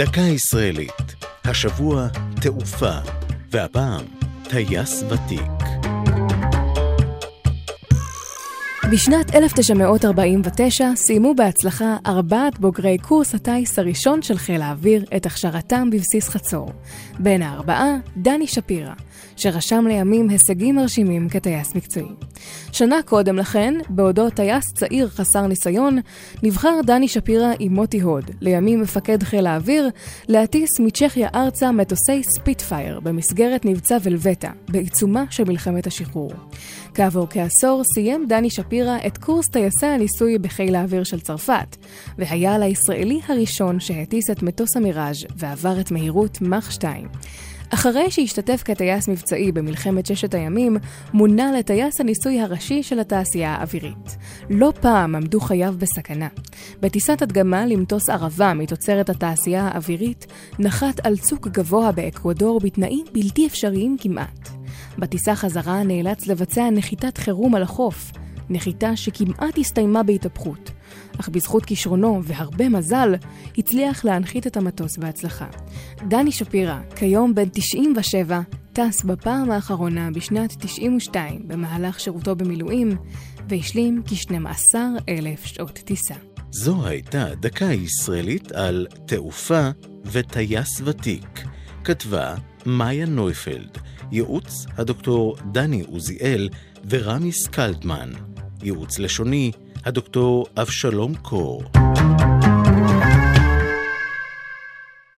דקה ישראלית, השבוע תעופה, והפעם טייס ותיק. בשנת 1949 סיימו בהצלחה ארבעת בוגרי קורס הטיס הראשון של חיל האוויר את הכשרתם בבסיס חצור. בין הארבעה, דני שפירא, שרשם לימים הישגים מרשימים כטייס מקצועי. שנה קודם לכן, בעודו טייס צעיר חסר ניסיון, נבחר דני שפירא עם מוטי הוד, לימים מפקד חיל האוויר, להטיס מצ'כיה ארצה מטוסי ספיטפייר במסגרת מבצע ולווטה, בעיצומה של מלחמת השחרור. כעבור כעשור סיים דני שפירא את קורס טייסי הניסוי בחיל האוויר של צרפת, והיה לישראלי הראשון שהטיס את מטוס המיראז' ועבר את מהירות מאך 2. אחרי שהשתתף כטייס מבצעי במלחמת ששת הימים, מונה לטייס הניסוי הראשי של התעשייה האווירית. לא פעם עמדו חייו בסכנה. בטיסת הדגמה למטוס ערבה מתוצרת התעשייה האווירית, נחת על צוק גבוה באקוודור בתנאים בלתי אפשריים כמעט. בטיסה חזרה נאלץ לבצע נחיתת חירום על החוף, נחיתה שכמעט הסתיימה בהתהפכות. אך בזכות כישרונו והרבה מזל, הצליח להנחית את המטוס בהצלחה. דני שפירא, כיום בן 97, טס בפעם האחרונה בשנת 92 במהלך שירותו במילואים, והשלים כ-12 אלף שעות טיסה. זו הייתה דקה ישראלית על תעופה וטייס ותיק. כתבה מאיה נויפלד, ייעוץ הדוקטור דני עוזיאל ורמי סקלדמן, ייעוץ לשוני הדוקטור אבשלום קור.